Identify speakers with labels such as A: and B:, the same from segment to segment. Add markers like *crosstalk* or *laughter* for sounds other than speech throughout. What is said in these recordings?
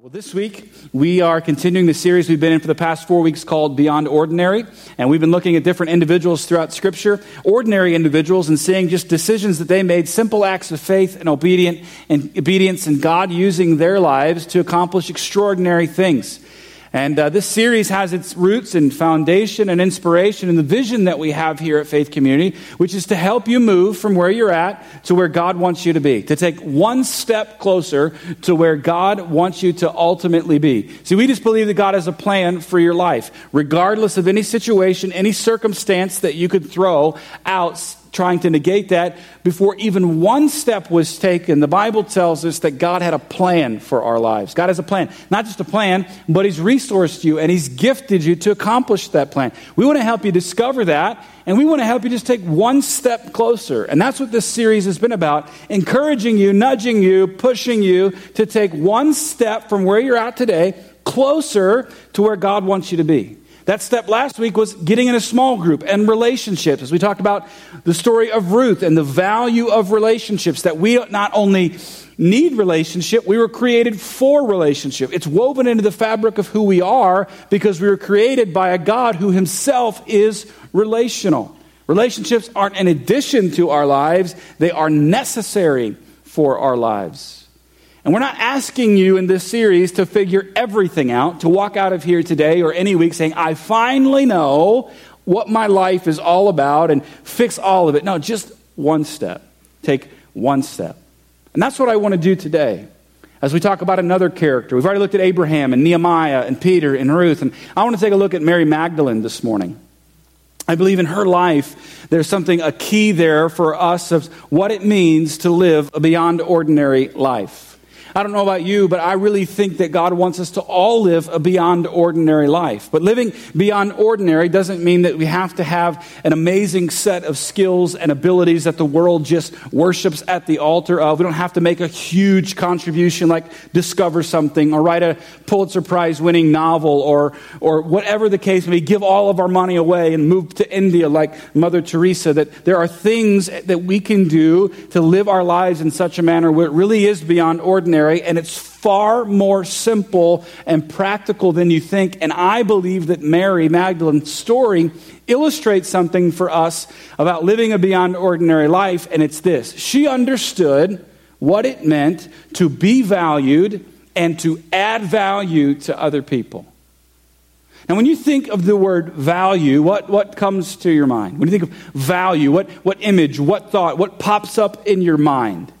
A: Well, this week we are continuing the series we've been in for the past four weeks called Beyond Ordinary. And we've been looking at different individuals throughout Scripture, ordinary individuals, and seeing just decisions that they made, simple acts of faith and and obedience, and God using their lives to accomplish extraordinary things. And uh, this series has its roots and foundation and inspiration in the vision that we have here at Faith Community, which is to help you move from where you're at to where God wants you to be, to take one step closer to where God wants you to ultimately be. See, we just believe that God has a plan for your life, regardless of any situation, any circumstance that you could throw out trying to negate that before even one step was taken. The Bible tells us that God had a plan for our lives. God has a plan. Not just a plan, but He's resourced you and He's gifted you to accomplish that plan. We want to help you discover that, and we want to help you just take one step closer. And that's what this series has been about encouraging you, nudging you, pushing you to take one step from where you're at today closer to where God wants you to be. That step last week was getting in a small group and relationships. As we talked about the story of Ruth and the value of relationships, that we not only need relationship, we were created for relationship. It's woven into the fabric of who we are because we were created by a God who himself is relational. Relationships aren't an addition to our lives, they are necessary for our lives. And we're not asking you in this series to figure everything out, to walk out of here today or any week saying, I finally know what my life is all about and fix all of it. No, just one step. Take one step. And that's what I want to do today as we talk about another character. We've already looked at Abraham and Nehemiah and Peter and Ruth, and I want to take a look at Mary Magdalene this morning. I believe in her life, there's something, a key there for us of what it means to live a beyond ordinary life. I don't know about you, but I really think that God wants us to all live a beyond ordinary life. But living beyond ordinary doesn't mean that we have to have an amazing set of skills and abilities that the world just worships at the altar of. We don't have to make a huge contribution like discover something or write a Pulitzer Prize winning novel or, or whatever the case may be, give all of our money away and move to India like Mother Teresa. That there are things that we can do to live our lives in such a manner where it really is beyond ordinary and it's far more simple and practical than you think. And I believe that Mary Magdalene's story illustrates something for us about living a beyond ordinary life, and it's this she understood what it meant to be valued and to add value to other people. Now, when you think of the word value, what, what comes to your mind? When you think of value, what, what image, what thought, what pops up in your mind?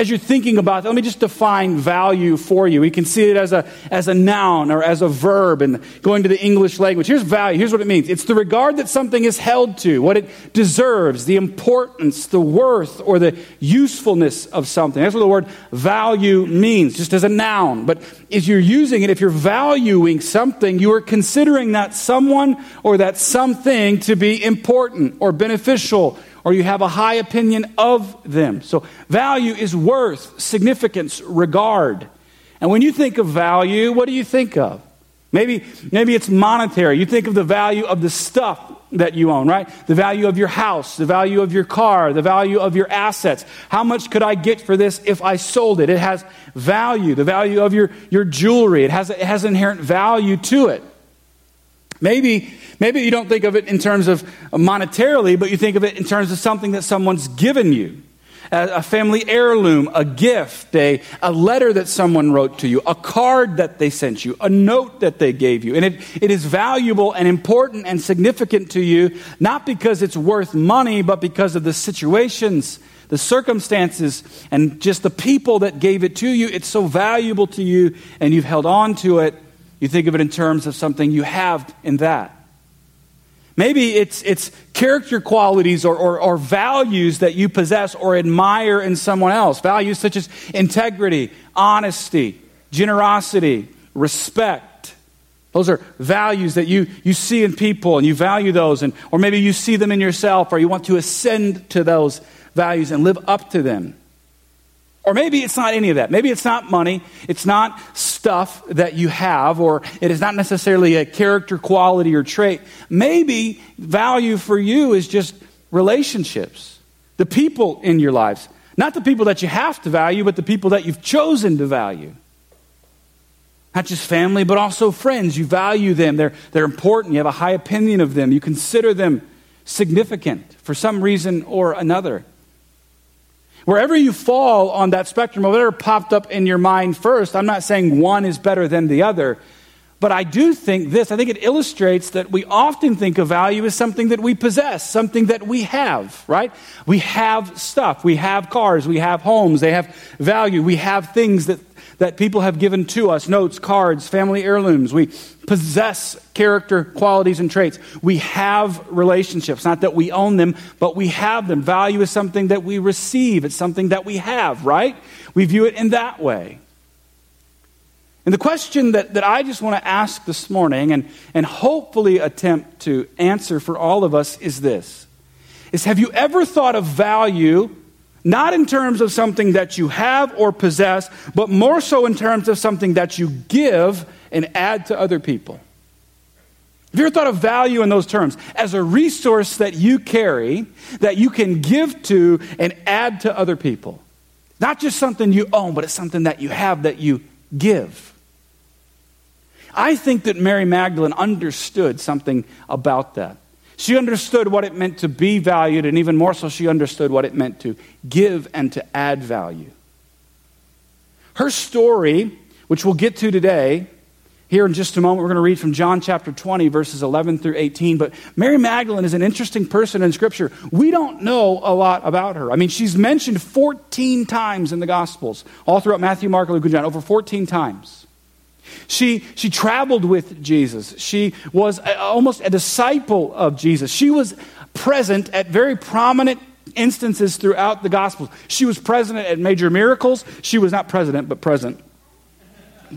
A: As you're thinking about that, let me just define value for you. We can see it as a, as a noun or as a verb and going to the English language. Here's value. Here's what it means. It's the regard that something is held to, what it deserves, the importance, the worth, or the usefulness of something. That's what the word value means, just as a noun. But if you're using it, if you're valuing something, you are considering that someone or that something to be important or beneficial or you have a high opinion of them. So, value is worth, significance, regard. And when you think of value, what do you think of? Maybe, maybe it's monetary. You think of the value of the stuff that you own, right? The value of your house, the value of your car, the value of your assets. How much could I get for this if I sold it? It has value. The value of your, your jewelry. It has, it has inherent value to it. Maybe, maybe you don't think of it in terms of monetarily, but you think of it in terms of something that someone's given you. A, family heirloom, a gift, a, a letter that someone wrote to you, a card that they sent you, a note that they gave you. And it, it is valuable and important and significant to you, not because it's worth money, but because of the situations, the circumstances, and just the people that gave it to you. It's so valuable to you, and you've held on to it you think of it in terms of something you have in that. Maybe it's, it's character qualities or, or, or, values that you possess or admire in someone else. Values such as integrity, honesty, generosity, respect. Those are values that you, you see in people and you value those. And, or maybe you see them in yourself or you want to ascend to those values and live up to them. Or maybe it's not any of that. Maybe it's not money. It's not stuff that you have, or it is not necessarily a character quality or trait. Maybe value for you is just relationships, the people in your lives. Not the people that you have to value, but the people that you've chosen to value. Not just family, but also friends. You value them. They're, they're important. You have a high opinion of them. You consider them significant for some reason or another. Wherever you fall on that spectrum, whatever popped up in your mind first, I'm not saying one is better than the other, but I do think this, I think it illustrates that we often think of value as something that we possess, something that we have, right? We have stuff, we have cars, we have homes, they have value, we have things that, that people have given to us notes, cards, family heirlooms. We possess character, qualities, and traits. We have relationships, not that we own them, but we have them. Value is something that we receive, it's something that we have, right? We view it in that way. And the question that, that I just want to ask this morning and, and hopefully attempt to answer for all of us is this is have you ever thought of value not in terms of something that you have or possess, but more so in terms of something that you give and add to other people? Have you ever thought of value in those terms? As a resource that you carry, that you can give to and add to other people. Not just something you own, but it's something that you have that you give. I think that Mary Magdalene understood something about that. She understood what it meant to be valued, and even more so, she understood what it meant to give and to add value. Her story, which we'll get to today, here in just a moment, we're going to read from John chapter 20, verses 11 through 18. But Mary Magdalene is an interesting person in Scripture. We don't know a lot about her. I mean, she's mentioned 14 times in the Gospels, all throughout Matthew, Mark, Luke, and John, over 14 times. She, she traveled with Jesus. She was a, almost a disciple of Jesus. She was present at very prominent instances throughout the Gospels. She was present at major miracles. She was not president, but present.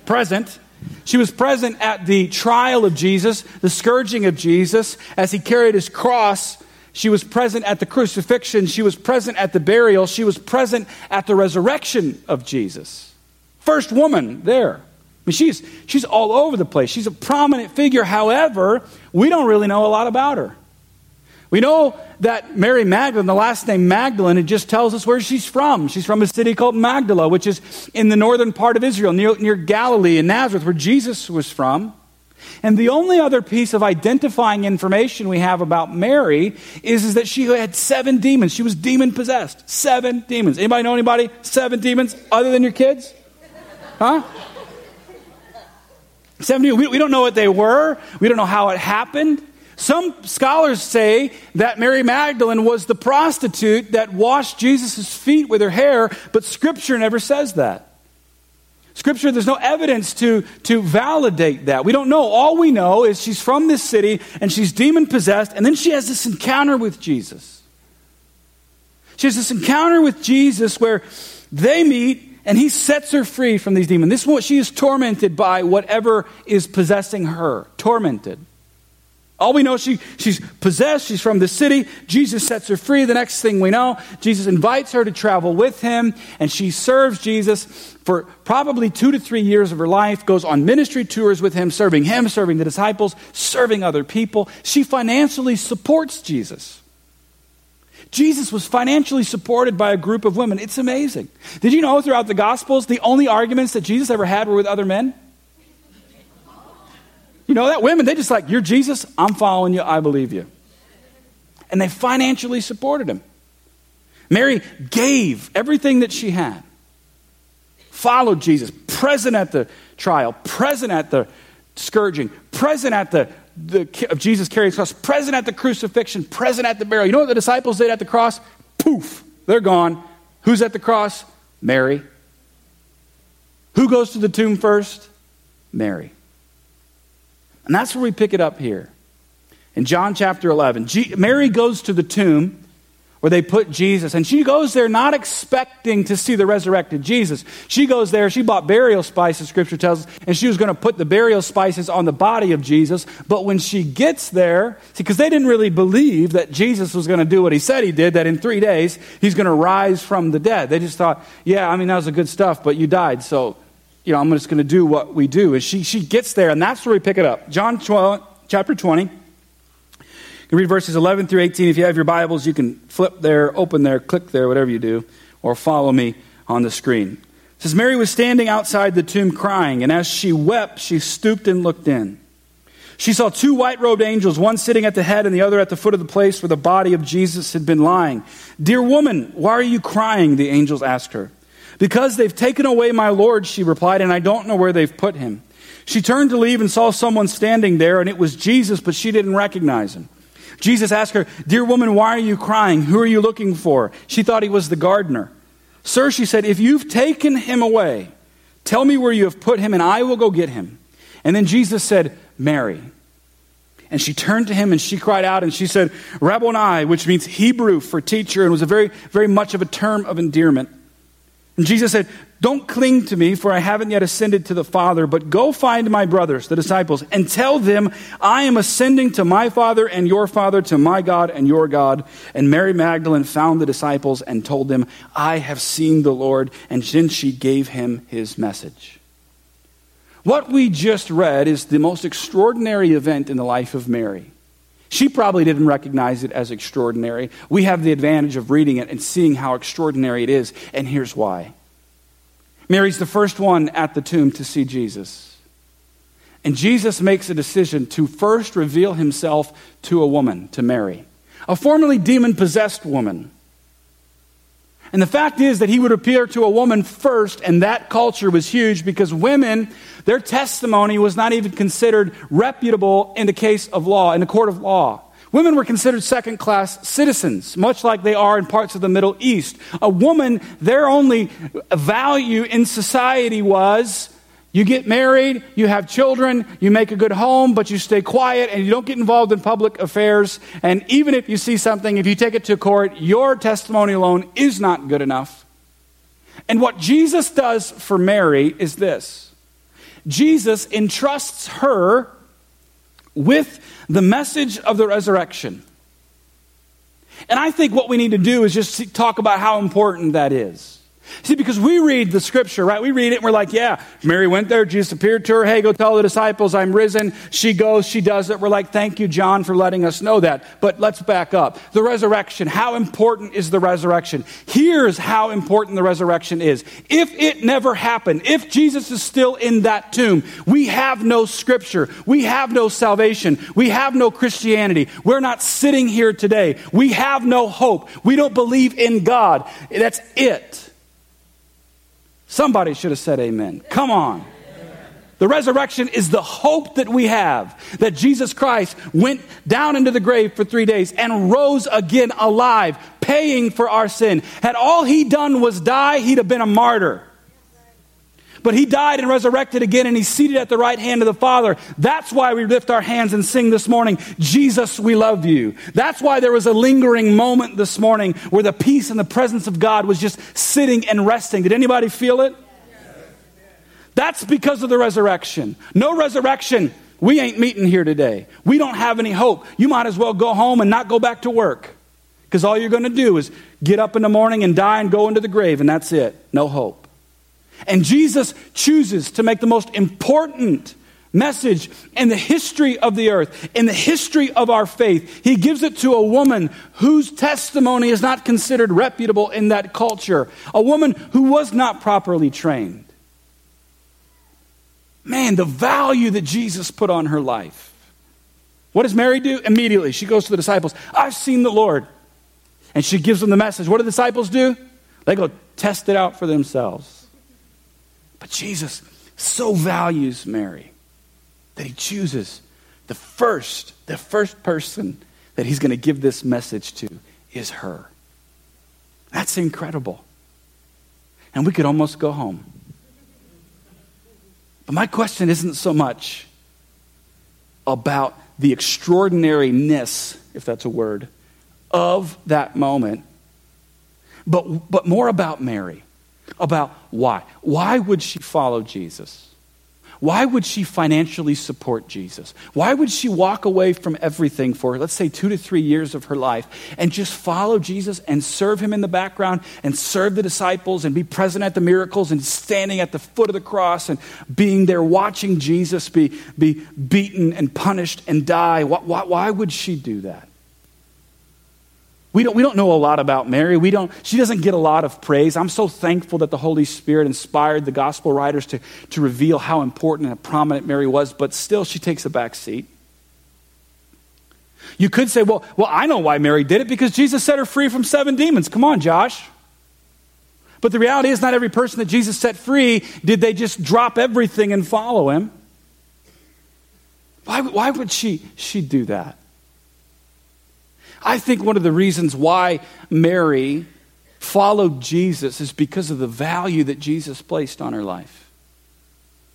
A: Present she was present at the trial of Jesus, the scourging of Jesus, as he carried his cross. She was present at the crucifixion. She was present at the burial. She was present at the resurrection of Jesus. First woman there. I mean, she's, she's all over the place. She's a prominent figure. However, we don't really know a lot about her. We know that Mary Magdalene, the last name Magdalene, it just tells us where she's from. She's from a city called Magdala, which is in the northern part of Israel, near, near Galilee and Nazareth, where Jesus was from. And the only other piece of identifying information we have about Mary is, is that she had seven demons. She was demon possessed. Seven demons. Anybody know anybody? Seven demons other than your kids? Huh? Seven demons. We, we don't know what they were. We don't know how it happened. Some scholars say that Mary Magdalene was the prostitute that washed Jesus' feet with her hair, but Scripture never says that. Scripture, there's no evidence to, to validate that. We don't know. All we know is she's from this city and she's demon possessed, and then she has this encounter with Jesus. She has this encounter with Jesus where they meet and he sets her free from these demons. This is what she is tormented by, whatever is possessing her. Tormented. All we know, she, she's possessed. She's from the city. Jesus sets her free. The next thing we know, Jesus invites her to travel with him, and she serves Jesus for probably two to three years of her life, goes on ministry tours with him, serving him, serving the disciples, serving other people. She financially supports Jesus. Jesus was financially supported by a group of women. It's amazing. Did you know throughout the Gospels, the only arguments that Jesus ever had were with other men? You know that? Women, they just like, You're Jesus, I'm following you, I believe you. And they financially supported him. Mary gave everything that she had, followed Jesus, present at the trial, present at the scourging, present at the, the of Jesus carrying his cross, present at the crucifixion, present at the burial. You know what the disciples did at the cross? Poof, they're gone. Who's at the cross? Mary. Who goes to the tomb first? Mary. And that's where we pick it up here. In John chapter 11, G- Mary goes to the tomb where they put Jesus, and she goes there not expecting to see the resurrected Jesus. She goes there, she bought burial spices, scripture tells us, and she was going to put the burial spices on the body of Jesus. But when she gets there, see, because they didn't really believe that Jesus was going to do what he said he did, that in three days he's going to rise from the dead. They just thought, yeah, I mean, that was a good stuff, but you died, so you know, I'm just going to do what we do. And she, she gets there, and that's where we pick it up. John 12, chapter 20. You read verses 11 through 18. If you have your Bibles, you can flip there, open there, click there, whatever you do, or follow me on the screen. It says Mary was standing outside the tomb crying, and as she wept, she stooped and looked in. She saw two white robed angels, one sitting at the head and the other at the foot of the place where the body of Jesus had been lying. Dear woman, why are you crying? The angels asked her. Because they've taken away my Lord, she replied, and I don't know where they've put him. She turned to leave and saw someone standing there, and it was Jesus, but she didn't recognize him. Jesus asked her, Dear woman, why are you crying? Who are you looking for? She thought he was the gardener. Sir, she said, if you've taken him away, tell me where you have put him, and I will go get him. And then Jesus said, Mary. And she turned to him and she cried out and she said, Rabboni, which means Hebrew for teacher, and was a very, very much of a term of endearment. And Jesus said, Don't cling to me, for I haven't yet ascended to the Father, but go find my brothers, the disciples, and tell them, I am ascending to my Father and your Father, to my God and your God. And Mary Magdalene found the disciples and told them, I have seen the Lord. And then she gave him his message. What we just read is the most extraordinary event in the life of Mary. She probably didn't recognize it as extraordinary. We have the advantage of reading it and seeing how extraordinary it is, and here's why. Mary's the first one at the tomb to see Jesus. And Jesus makes a decision to first reveal himself to a woman, to Mary, a formerly demon possessed woman. And the fact is that he would appear to a woman first, and that culture was huge because women, their testimony was not even considered reputable in the case of law, in the court of law. Women were considered second class citizens, much like they are in parts of the Middle East. A woman, their only value in society was you get married, you have children, you make a good home, but you stay quiet and you don't get involved in public affairs. And even if you see something, if you take it to court, your testimony alone is not good enough. And what Jesus does for Mary is this Jesus entrusts her with the message of the resurrection. And I think what we need to do is just talk about how important that is. See, because we read the scripture, right? We read it and we're like, yeah, Mary went there, Jesus appeared to her. Hey, go tell the disciples I'm risen. She goes, she does it. We're like, thank you, John, for letting us know that. But let's back up. The resurrection, how important is the resurrection? Here's how important the resurrection is. If it never happened, if Jesus is still in that tomb, we have no scripture. We have no salvation. We have no Christianity. We're not sitting here today. We have no hope. We don't believe in God. That's it. Somebody should have said amen. Come on. The resurrection is the hope that we have that Jesus Christ went down into the grave for three days and rose again alive, paying for our sin. Had all he done was die, he'd have been a martyr. But he died and resurrected again, and he's seated at the right hand of the Father. That's why we lift our hands and sing this morning, Jesus, we love you. That's why there was a lingering moment this morning where the peace and the presence of God was just sitting and resting. Did anybody feel it? That's because of the resurrection. No resurrection, we ain't meeting here today. We don't have any hope. You might as well go home and not go back to work. Because all you're going to do is get up in the morning and die and go into the grave, and that's it. No hope. And Jesus chooses to make the most important message in the history of the earth, in the history of our faith. He gives it to a woman whose testimony is not considered reputable in that culture, a woman who was not properly trained. Man, the value that Jesus put on her life. What does Mary do? Immediately, she goes to the disciples. I've seen the Lord. And she gives them the message. What do the disciples do? They go test it out for themselves. But Jesus so values Mary that he chooses the first, the first person that he's going to give this message to is her. That's incredible. And we could almost go home. But my question isn't so much about the extraordinariness, if that's a word, of that moment, but, but more about Mary about why. Why would she follow Jesus? Why would she financially support Jesus? Why would she walk away from everything for, let's say, two to three years of her life and just follow Jesus and serve him in the background and serve the disciples and be present at the miracles and standing at the foot of the cross and being there watching Jesus be, be beaten and punished and die? Why, why, why would she do that? We don't, we don't know a lot about Mary. We don't, she doesn't get a lot of praise. I'm so thankful that the Holy Spirit inspired the gospel writers to, to reveal how important and prominent Mary was, but still she takes a back seat. You could say, well, well, I know why Mary did it because Jesus set her free from seven demons. Come on, Josh. But the reality is, not every person that Jesus set free did they just drop everything and follow him. Why, why would she, she do that? I think one of the reasons why Mary followed Jesus is because of the value that Jesus placed on her life.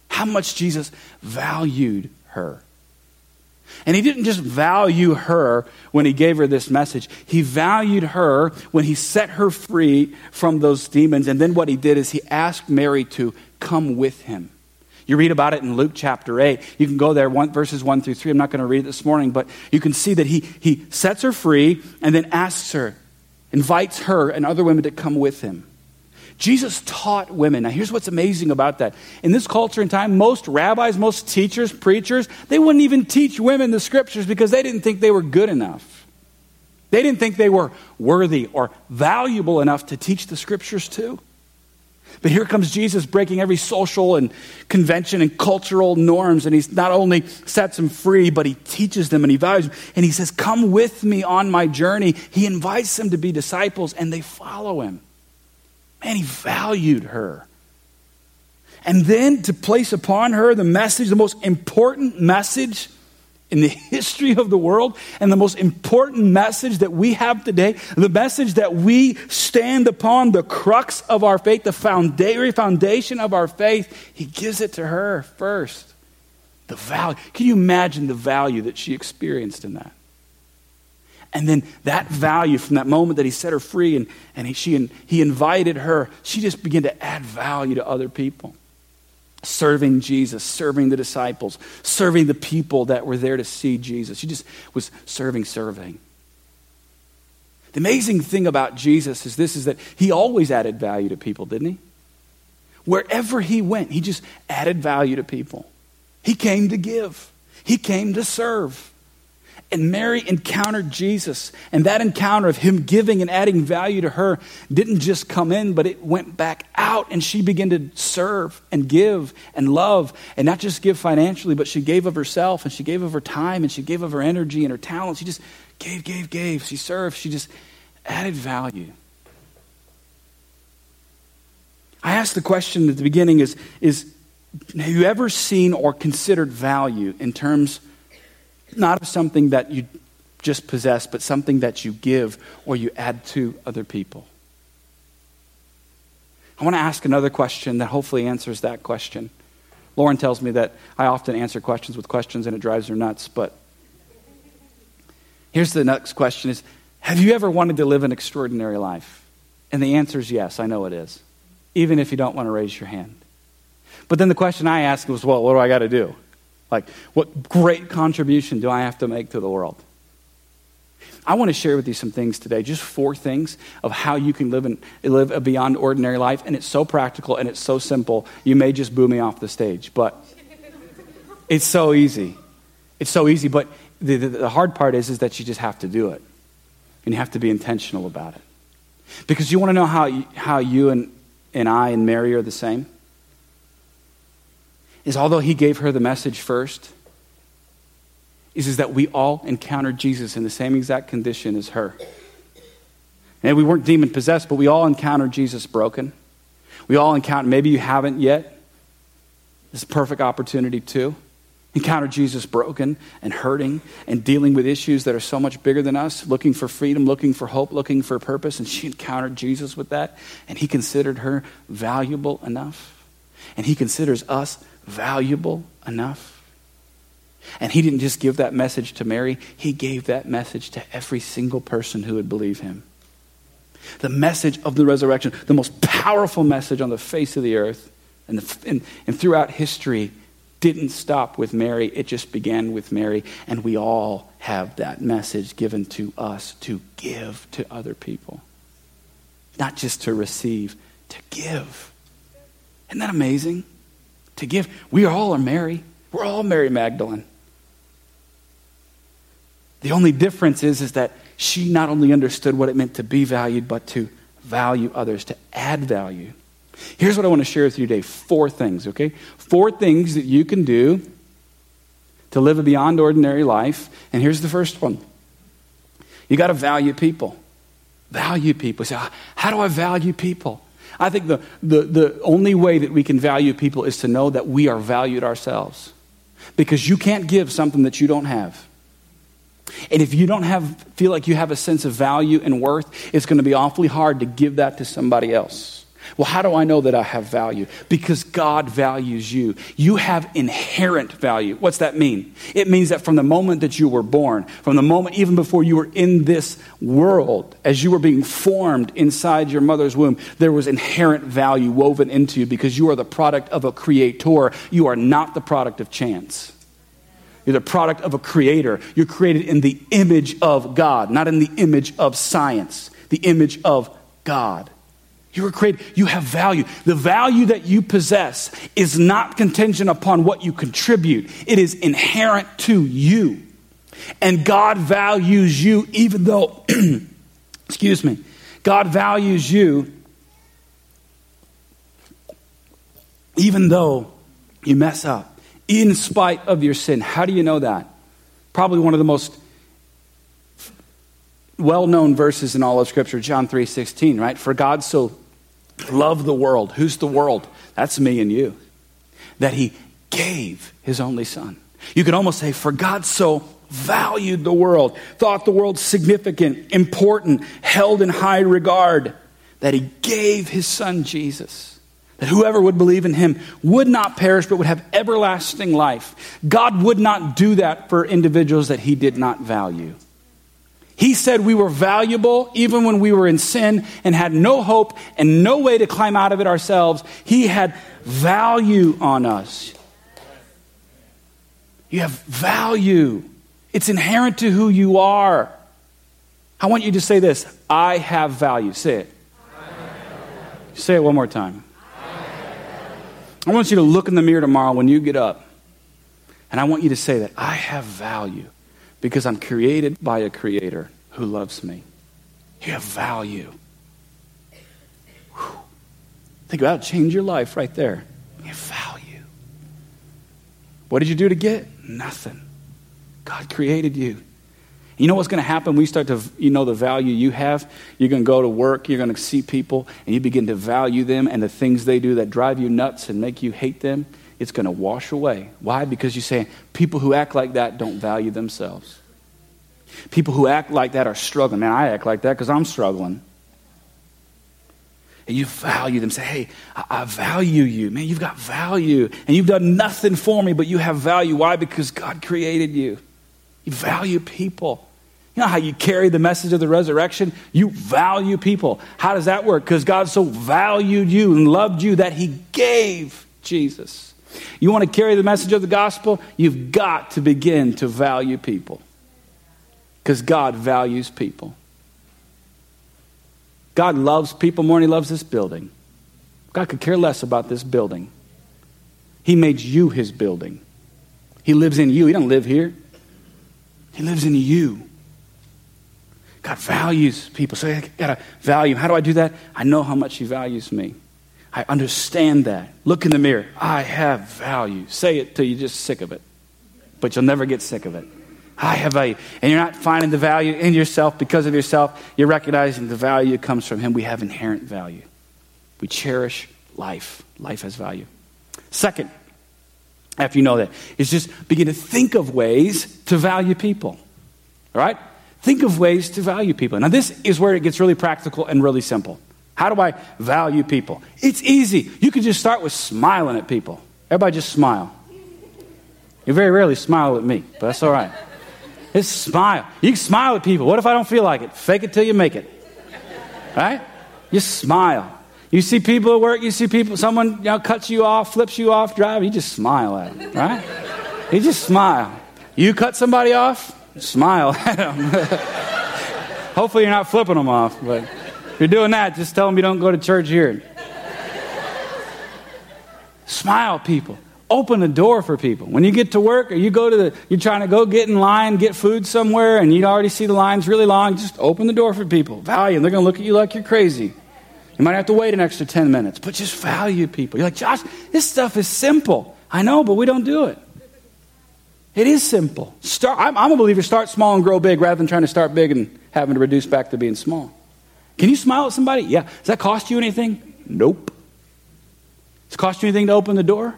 A: How much Jesus valued her. And he didn't just value her when he gave her this message. He valued her when he set her free from those demons. And then what he did is he asked Mary to come with him. You read about it in Luke chapter 8. You can go there, one, verses 1 through 3. I'm not going to read it this morning, but you can see that he, he sets her free and then asks her, invites her and other women to come with him. Jesus taught women. Now, here's what's amazing about that. In this culture and time, most rabbis, most teachers, preachers, they wouldn't even teach women the scriptures because they didn't think they were good enough. They didn't think they were worthy or valuable enough to teach the scriptures too. But here comes Jesus breaking every social and convention and cultural norms. And he's not only sets them free, but he teaches them and he values them. And he says, Come with me on my journey. He invites them to be disciples and they follow him. Man, he valued her. And then to place upon her the message, the most important message in the *laughs* history of the world and the most important message that we have today, the message that we stand upon, the crux of our faith, the foundation of our faith, he gives it to her first. The value. Can you imagine the value that she experienced in that? And then that value from that moment that he set her free and, and he, she, he invited her, she just began to add value to other people serving Jesus, serving the disciples, serving the people that were there to see Jesus. She just was serving, serving. The amazing thing about Jesus is this is that he always added value to people, didn't he? Wherever he went, he just added value to people. He came to give. He came to serve. And Mary encountered Jesus. And that encounter of him giving and adding value to her didn't just come in, but it went back out. And she began to serve and give and love. And not just give financially, but she gave of herself and she gave of her time and she gave of her energy and her talent. She just gave, gave, gave. She served. She just added value. I asked the question at the beginning is, is have you ever seen or considered value in terms not of something that you just possess, but something that you give or you add to other people. I want to ask another question that hopefully answers that question. Lauren tells me that I often answer questions with questions and it drives her nuts, but here's the next question is have you ever wanted to live an extraordinary life? And the answer is yes, I know it is. Even if you don't want to raise your hand. But then the question I asked was, well, what do I got to do? Like, what great contribution do I have to make to the world? I want to share with you some things today, just four things of how you can live, and live a beyond ordinary life. And it's so practical and it's so simple. You may just boo me off the stage, but *laughs* it's so easy. It's so easy. But the, the, the hard part is, is that you just have to do it. And you have to be intentional about it. Because you want to know how, you, how you and, and I and Mary are the same? Is although he gave her the message first, is, is that we all encountered Jesus in the same exact condition as her. And we weren't demon possessed, but we all encountered Jesus broken. We all encountered, maybe you haven't yet. This is a perfect opportunity to Encounter Jesus broken and hurting and dealing with issues that are so much bigger than us, looking for freedom, looking for hope, looking for purpose. And she encountered Jesus with that, and he considered her valuable enough. And he considers us valuable enough? And he didn't just give that message to Mary, he gave that message to every single person who would believe him. The message of the resurrection, the most powerful message on the face of the earth and, the, and, and throughout history, didn't stop with Mary. It just began with Mary. And we all have that message given to us to give to other people. Not just to receive, to give. Isn't that amazing? To give. We all are Mary. We're all Mary Magdalene. The only difference is, is that she not only understood what it meant to be valued, but to value others, to add value. Here's what I want to share with you today four things, okay? Four things that you can do to live a beyond ordinary life. And here's the first one you got to value people. Value people. Say, how do I value people? I think the, the, the only way that we can value people is to know that we are valued ourselves. Because you can't give something that you don't have. And if you don't have, feel like you have a sense of value and worth, it's going to be awfully hard to give that to somebody else. Well, how do I know that I have value? Because God values you. You have inherent value. What's that mean? It means that from the moment that you were born, from the moment even before you were in this world, as you were being formed inside your mother's womb, there was inherent value woven into you because you are the product of a creator. You are not the product of chance. You're the product of a creator. You're created in the image of God, not in the image of science, the image of God. You were created, you have value. The value that you possess is not contingent upon what you contribute, it is inherent to you. And God values you even though, *clears throat* excuse me, God values you even though you mess up, in spite of your sin. How do you know that? Probably one of the most well-known verses in all of scripture john 3.16 right? For god so loved the world. Who's the world? That's me and you. That he gave his only son. You could almost say for god so valued the world. Thought the world significant important held in high regard. That he gave his son jesus. That whoever would believe in him would not perish but would have everlasting life. God would not do that for individuals that he did not value he said we were valuable even when we were in sin and had no hope and no way to climb out of it ourselves. He had value on us. You have value, it's inherent to who you are. I want you to say this I have value. Say it. Say it one more time. I want you to look in the mirror tomorrow when you get up, and I want you to say that I have value because I'm created by a creator who loves me. You have value. Whew. Think about it, change your life right there. You have value. What did you do to get? Nothing. God created you. You know what's going to happen when you start to you know the value you have? You're going to go to work, you're going to see people, and you begin to value them and the things they do that drive you nuts and make you hate them it's going to wash away. Why? Because you say people who act like that don't value themselves. People who act like that are struggling. Man, I act like that because I'm struggling. And you value them. Say, hey, I, I value you. Man, you've got value. And you've done nothing for me, but you have value. Why? Because God created you. You value people. You know how you carry the message of the resurrection? You value people. How does that work? Because God so valued you and loved you that He gave Jesus. You want to carry the message of the gospel? You've got to begin to value people. Because God values people. God loves people more than He loves this building. God could care less about this building. He made you His building. He lives in you. He doesn't live here. He lives in you. God values people. So I got to value. How do I do that? I know how much He values me. I understand that. Look in the mirror. I have value. Say it till you're just sick of it. But you'll never get sick of it. I have value. And you're not finding the value in yourself because of yourself. You're recognizing the value comes from Him. We have inherent value. We cherish life. Life has value. Second, after you know that, is just begin to think of ways to value people. All right? Think of ways to value people. Now, this is where it gets really practical and really simple. How do I value people? It's easy. You can just start with smiling at people. Everybody just smile. You very rarely smile at me, but that's all right. Just smile. You can smile at people. What if I don't feel like it? Fake it till you make it. Right? You smile. You see people at work, you see people, someone you know, cuts you off, flips you off, driving, you just smile at them, right? You just smile. You cut somebody off, smile at them. *laughs* Hopefully you're not flipping them off, but if you're doing that, just tell them you don't go to church here. Smile, people. Open the door for people. When you get to work or you go to the, you're trying to go get in line, get food somewhere, and you already see the lines really long, just open the door for people. Value. them. They're going to look at you like you're crazy. You might have to wait an extra 10 minutes, but just value people. You're like, Josh, this stuff is simple. I know, but we don't do it. It is simple. Start, I'm, I'm a believer, start small and grow big rather than trying to start big and having to reduce back to being small. Can you smile at somebody? Yeah. Does that cost you anything? Nope. Does it cost you anything to open the door?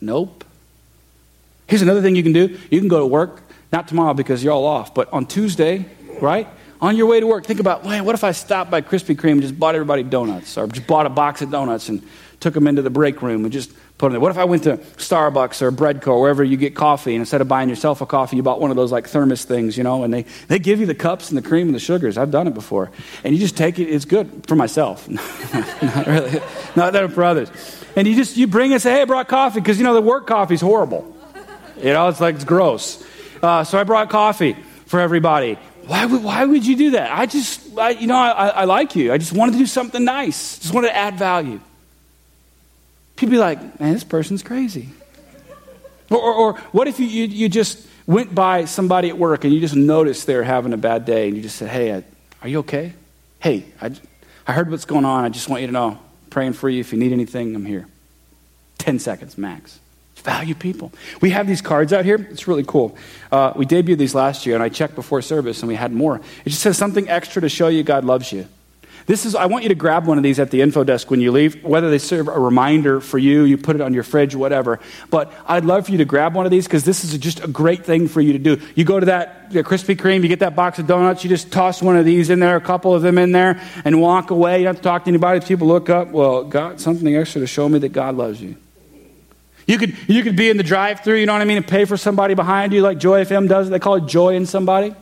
A: Nope. Here's another thing you can do. You can go to work, not tomorrow because you're all off, but on Tuesday, right? On your way to work, think about, man, what if I stopped by Krispy Kreme and just bought everybody donuts or just bought a box of donuts and took them into the break room and just put them there? What if I went to Starbucks or Breadco or wherever you get coffee and instead of buying yourself a coffee, you bought one of those like thermos things, you know, and they, they give you the cups and the cream and the sugars. I've done it before. And you just take it. It's good for myself. *laughs* not really. Not that for others. And you just, you bring and say, hey, I brought coffee because, you know, the work coffee's horrible. You know, it's like, it's gross. Uh, so I brought coffee for everybody. Why would, why would you do that? I just, I, you know, I, I like you. I just wanted to do something nice. Just wanted to add value. People be like, man, this person's crazy. Or, or, or what if you, you, you, just went by somebody at work and you just noticed they're having a bad day and you just said, hey, uh, are you okay? Hey, I, I heard what's going on. I just want you to know. Praying for you. If you need anything, I'm here. 10 seconds max. Value people. We have these cards out here. It's really cool. Uh, we debuted these last year, and I checked before service, and we had more. It just says something extra to show you God loves you. This is, I want you to grab one of these at the info desk when you leave, whether they serve a reminder for you, you put it on your fridge, whatever. But I'd love for you to grab one of these because this is just a great thing for you to do. You go to that Krispy Kreme, you get that box of donuts, you just toss one of these in there, a couple of them in there, and walk away. You don't have to talk to anybody. People look up, well, got something extra to show me that God loves you. You could, you could be in the drive through, you know what I mean, and pay for somebody behind you like Joy FM does. They call it joy in somebody.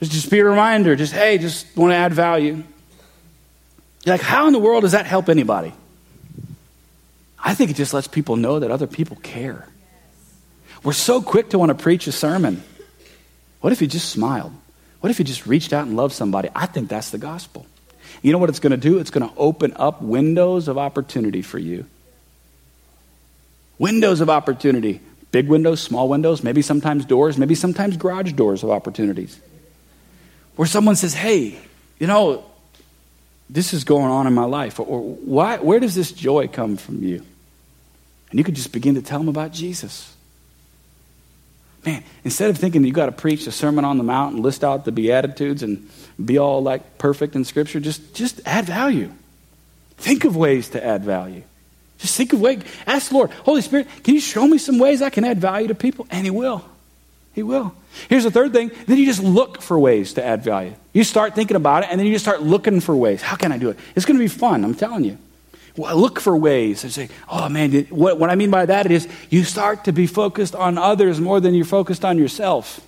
A: Just, just be a reminder. Just, hey, just want to add value. You're like, how in the world does that help anybody? I think it just lets people know that other people care. We're so quick to want to preach a sermon. What if you just smiled? What if you just reached out and loved somebody? I think that's the gospel. You know what it's going to do? It's going to open up windows of opportunity for you. Windows of opportunity. Big windows, small windows, maybe sometimes doors, maybe sometimes garage doors of opportunities. Where someone says, hey, you know, this is going on in my life? Or why, where does this joy come from you? And you could just begin to tell them about Jesus. Man, instead of thinking that you got to preach a sermon on the mount and list out the Beatitudes and be all like perfect in Scripture, just, just add value. Think of ways to add value. Just think of ways. Ask the Lord, Holy Spirit, can you show me some ways I can add value to people? And He will. He will. Here's the third thing. Then you just look for ways to add value. You start thinking about it, and then you just start looking for ways. How can I do it? It's going to be fun, I'm telling you. Well, look for ways and say, oh man, what, what I mean by that is you start to be focused on others more than you're focused on yourself.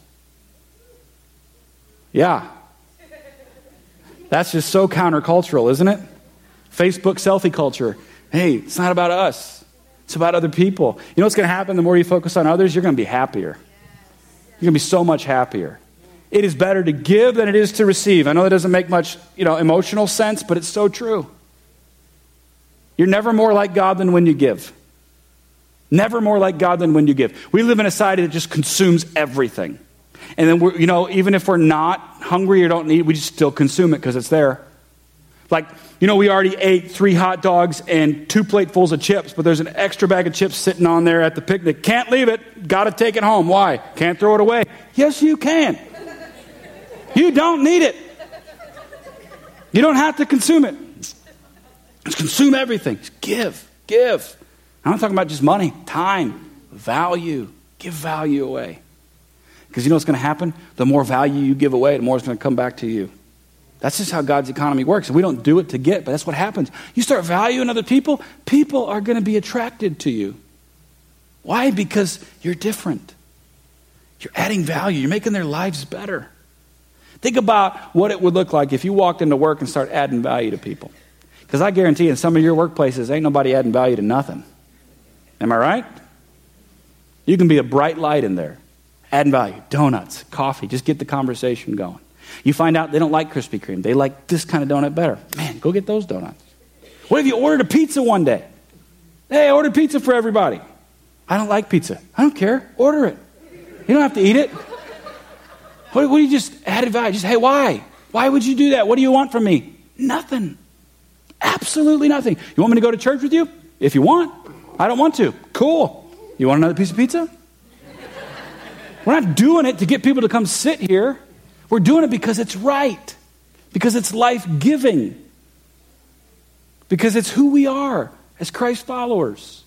A: Yeah. That's just so countercultural, isn't it? Facebook selfie culture. Hey, it's not about us, it's about other people. You know what's going to happen the more you focus on others? You're going to be happier. You're going to be so much happier. It is better to give than it is to receive. I know that doesn't make much, you know, emotional sense, but it's so true. You're never more like God than when you give. Never more like God than when you give. We live in a society that just consumes everything. And then we're, you know, even if we're not hungry or don't need, we just still consume it because it's there. Like, you know, we already ate three hot dogs and two platefuls of chips, but there's an extra bag of chips sitting on there at the picnic. Can't leave it. Got to take it home. Why? Can't throw it away. Yes, you can. You don't need it. You don't have to consume it. Just consume everything. Just give, give. I'm not talking about just money, time, value. Give value away. Because you know what's going to happen? The more value you give away, the more it's going to come back to you. That's just how God's economy works. We don't do it to get, but that's what happens. You start valuing other people, people are going to be attracted to you. Why? Because you're different. You're adding value, you're making their lives better. Think about what it would look like if you walked into work and start adding value to people. Because I guarantee in some of your workplaces, ain't nobody adding value to nothing. Am I right? You can be a bright light in there, adding value. Donuts, coffee, just get the conversation going. You find out they don't like Krispy Kreme. They like this kind of donut better. Man, go get those donuts. What if you ordered a pizza one day? Hey, I ordered pizza for everybody. I don't like pizza. I don't care. Order it. You don't have to eat it. What, what do you just add value? Just, hey, why? Why would you do that? What do you want from me? Nothing. Absolutely nothing. You want me to go to church with you? If you want. I don't want to. Cool. You want another piece of pizza? We're not doing it to get people to come sit here. We're doing it because it's right, because it's life giving, because it's who we are as Christ followers.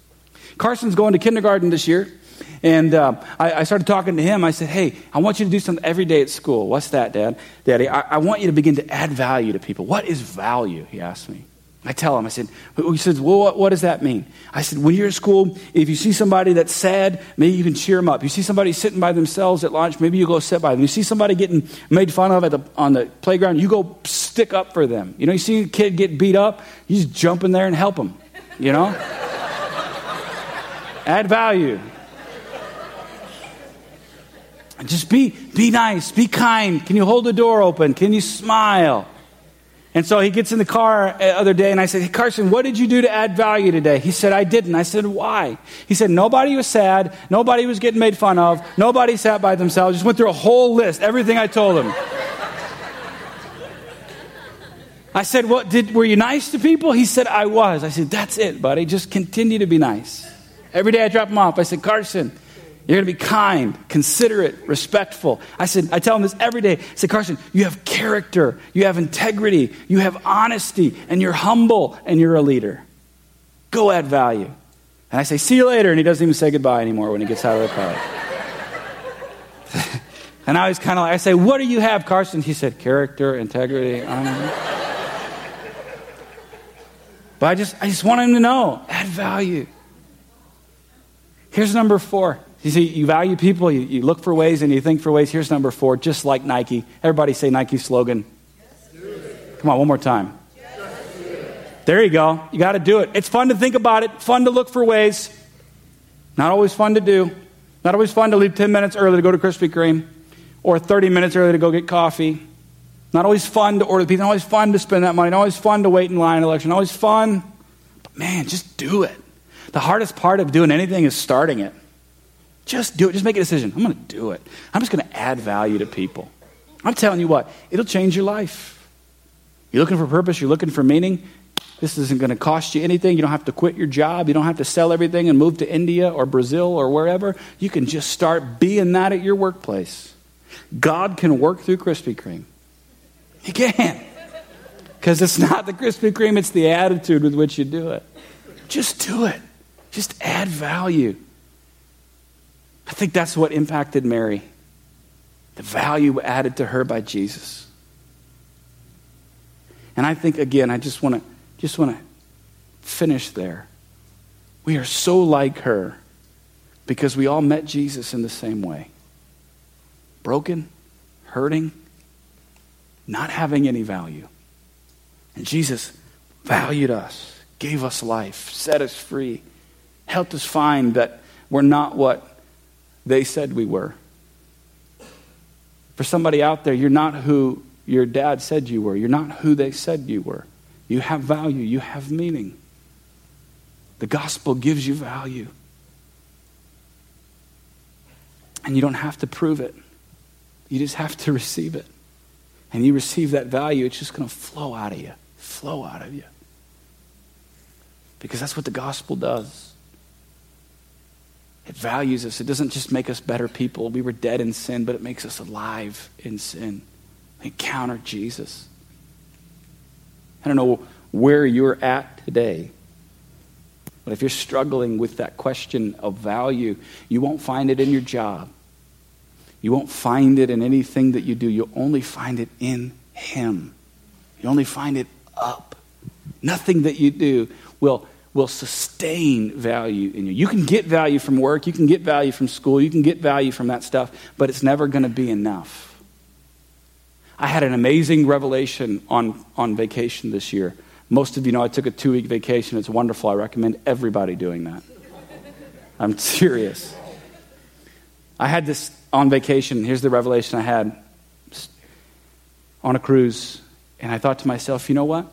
A: Carson's going to kindergarten this year. And uh, I, I, started talking to him. I said, Hey, I want you to do something every day at school. What's that, Dad? Daddy, I, I want you to begin to add value to people. What is value? He asked me. I tell him, I said, he says, well, what, what, does that mean? I said, when you're at school, if you see somebody that's sad, maybe you can cheer them up. You see somebody sitting by themselves at lunch, maybe you go sit by them. You see somebody getting made fun of at the, on the playground, you go stick up for them. You know, you see a kid get beat up, you just jump in there and help them, you know? *laughs* Add value. Just be, be nice, be kind. Can you hold the door open? Can you smile? And so he gets in the car the other day and I said, Hey, Carson, what did you do to add value today? He said, I didn't. I said, Why? He said, Nobody was sad. Nobody was getting made fun of. Nobody sat by themselves. Just went through a whole list, everything I told him. I said, What did were you nice to people? He said, I was. I said, That's it, buddy. Just continue to be nice. Every day I drop him off, I said, Carson, you're going to be kind, considerate, respectful. I said, I tell him this every day. I said, Carson, you have character, you have integrity, you have honesty, and you're humble, and you're a leader. Go add value. And I say, see you later. And he doesn't even say goodbye anymore when he gets out of the car. *laughs* and now he's kind of like, I say, what do you have, Carson? He said, character, integrity, But I just, I just want him to know, add value. Here's number four you see, you value people, you, you, look for ways, and you think for ways. Here's number four, just like Nike. Everybody say Nike slogan. Come on, one more time. There you go. You got to do it. It's fun to think about it, fun to look for ways. Not always fun to do. Not always fun to leave 10 minutes early to go to Krispy Kreme or 30 minutes early to go get coffee. Not always fun to order the pizza. Not always fun to spend that money. Not always fun to wait in line election. Not always fun. But man, just do it. The hardest part of doing anything is starting it. Just do it. Just make a decision. I'm going to do it. I'm just going to add value to people. I'm telling you what, it'll change your life. You're looking for purpose, you're looking for meaning. This isn't going to cost you anything. You don't have to quit your job. You don't have to sell everything and move to India or Brazil or wherever. You can just start being that at your workplace. God can work through Krispy Kreme. He can. Because it's not the Krispy Kreme, it's the attitude with which you do it. Just do it. Just add value. I think that's what impacted Mary. The value added to her by Jesus. And I think again, I just want to just want to finish there. We are so like her because we all met Jesus in the same way. Broken, hurting, not having any value. And Jesus valued us, gave us life, set us free, helped us find that we're not what they said we were. For somebody out there, you're not who your dad said you were. You're not who they said you were. You have value, you have meaning. The gospel gives you value. And you don't have to prove it, you just have to *laughs* receive it. And you receive that value, it's just going to flow out of you, flow out of you. Because that's what the gospel does. It values us. It doesn't just make us better people. We were dead in sin, but it makes us alive in sin. Encounter Jesus. I don't know where you're at today, but if you're struggling with that question of value, you won't find it in your job. You won't find it in anything that you do. You'll only find it in Him. You only find it up. Nothing that you do will will sustain value in you. You can get value from work, you can get value from school, you can get value from that stuff, but it's never going to be enough. I had an amazing revelation on, on vacation this year. Most of you know I took a two week vacation. It's wonderful. I recommend everybody doing that. I'm serious. I had this on vacation. Here's the revelation I had on a cruise. And I thought to myself, you know what?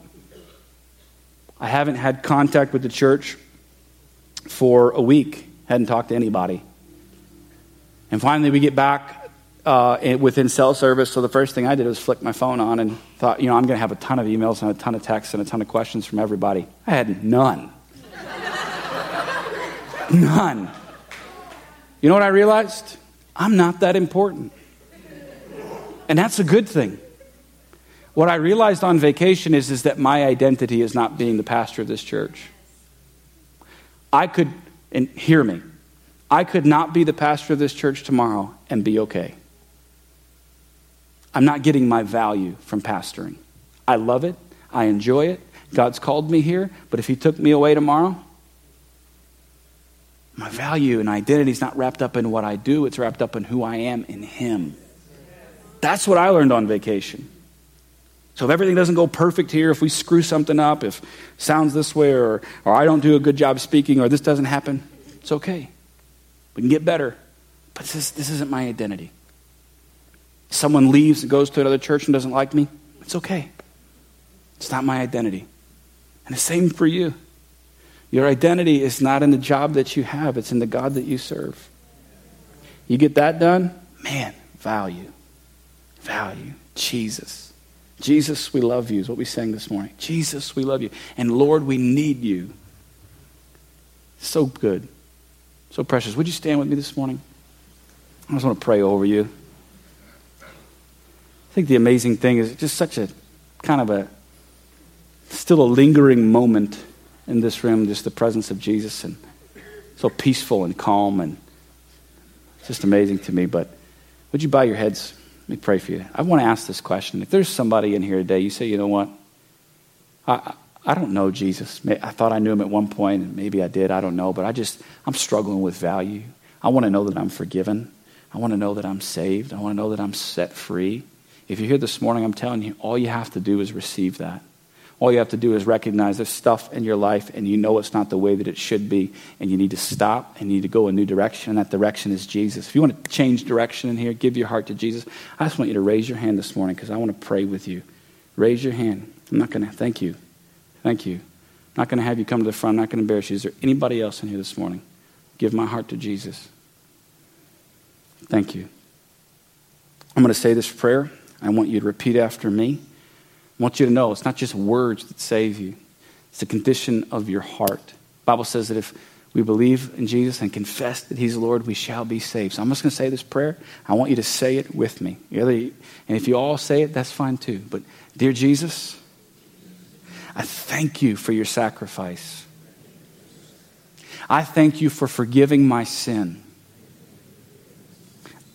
A: I haven't had contact with the church for a week. hadn't talked to anybody. And finally, we get back uh, within cell service. So the first thing I did was flick my phone on and thought, you know, I'm going to have a ton of emails and a ton of texts and a ton of questions from everybody. I had none. *laughs* none. You know what I realized? I'm not that important. And that's a good thing. What I realized on vacation is, is that my identity is not being the pastor of this church. I could, and hear me, I could not be the pastor of this church tomorrow and be okay. I'm not getting my value from pastoring. I love it. I enjoy it. God's called me here, but if He took me away tomorrow, my value and identity is not wrapped up in what I do, it's wrapped up in who I am in Him. That's what I learned on vacation. So if everything doesn't go perfect here, if we screw something up, if sounds this way, or, or I don't do a good job speaking, or this doesn't happen, it's okay. We can get better. But this, this isn't my identity. Someone leaves and goes to another church and doesn't like me, it's okay. It's not my identity. And the same for you. Your identity is not in the job that you have, it's in the God that you serve. You get that done, man, value. Value. Jesus. Jesus, we love you, is what we sang this morning. Jesus, we love you. And Lord, we need you. So good. So precious. Would you stand with me this morning? I just want to pray over you. I think the amazing thing is just such a kind of a still a lingering moment in this room, just the presence of Jesus and so peaceful and calm and just amazing to me. But would you bow your heads? Let me pray for you. I want to ask this question. If there's somebody in here today, you say, you know what? I, I don't know Jesus. I thought I knew him at one point, and maybe I did. I don't know. But I just, I'm struggling with value. I want to know that I'm forgiven. I want to know that I'm saved. I want to know that I'm set free. If you're here this morning, I'm telling you, all you have to do is receive that. All you have to do is recognize there's stuff in your life and you know it's not the way that it should be, and you need to stop and you need to go a new direction, and that direction is Jesus. If you want to change direction in here, give your heart to Jesus, I just want you to raise your hand this morning because I want to pray with you. Raise your hand. I'm not going to, thank you. Thank you. I'm not going to have you come to the front. I'm not going to embarrass you. Is there anybody else in here this morning? Give my heart to Jesus. Thank you. I'm going to say this prayer. I want you to repeat after me. I want you to know it's not just words that save you, it's the condition of your heart. The Bible says that if we believe in Jesus and confess that He's Lord, we shall be saved. So I'm just going to say this prayer. I want you to say it with me. And if you all say it, that's fine too. But, dear Jesus, I thank you for your sacrifice. I thank you for forgiving my sin.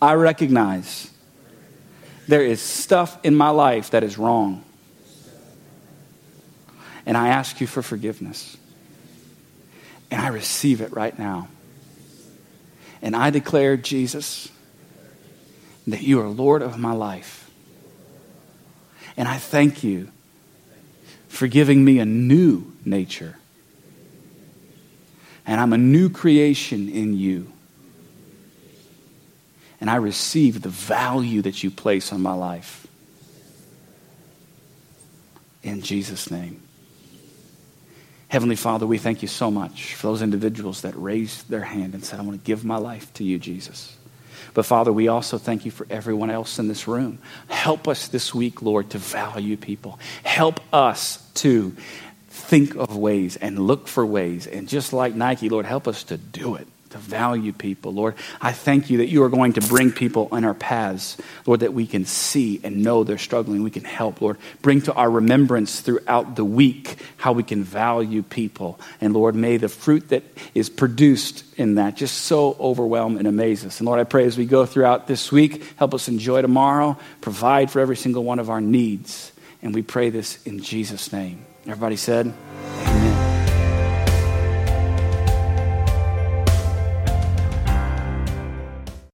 A: I recognize there is stuff in my life that is wrong and I ask you for forgiveness. And I receive it right now. And I declare, Jesus, that you are Lord of my life. And I thank you for giving me a new nature. And I'm a new creation in you. And I receive the value that you place on my life. In Jesus' name. Heavenly Father, we thank you so much for those individuals that raised their hand and said, I want to give my life to you, Jesus. But Father, we also thank you for everyone else in this room. Help us this week, Lord, to value people. Help us to think of ways and look for ways. And just like Nike, Lord, help us to do it to value people. Lord, I thank you that you are going to bring people on our paths, Lord, that we can see and know they're struggling. We can help, Lord. Bring to our remembrance throughout the week how we can value people. And Lord, may the fruit that is produced in that just so overwhelm and amaze us. And Lord, I pray as we go throughout this week, help us enjoy tomorrow, provide for every single one of our needs. And we pray this in Jesus' name. Everybody said,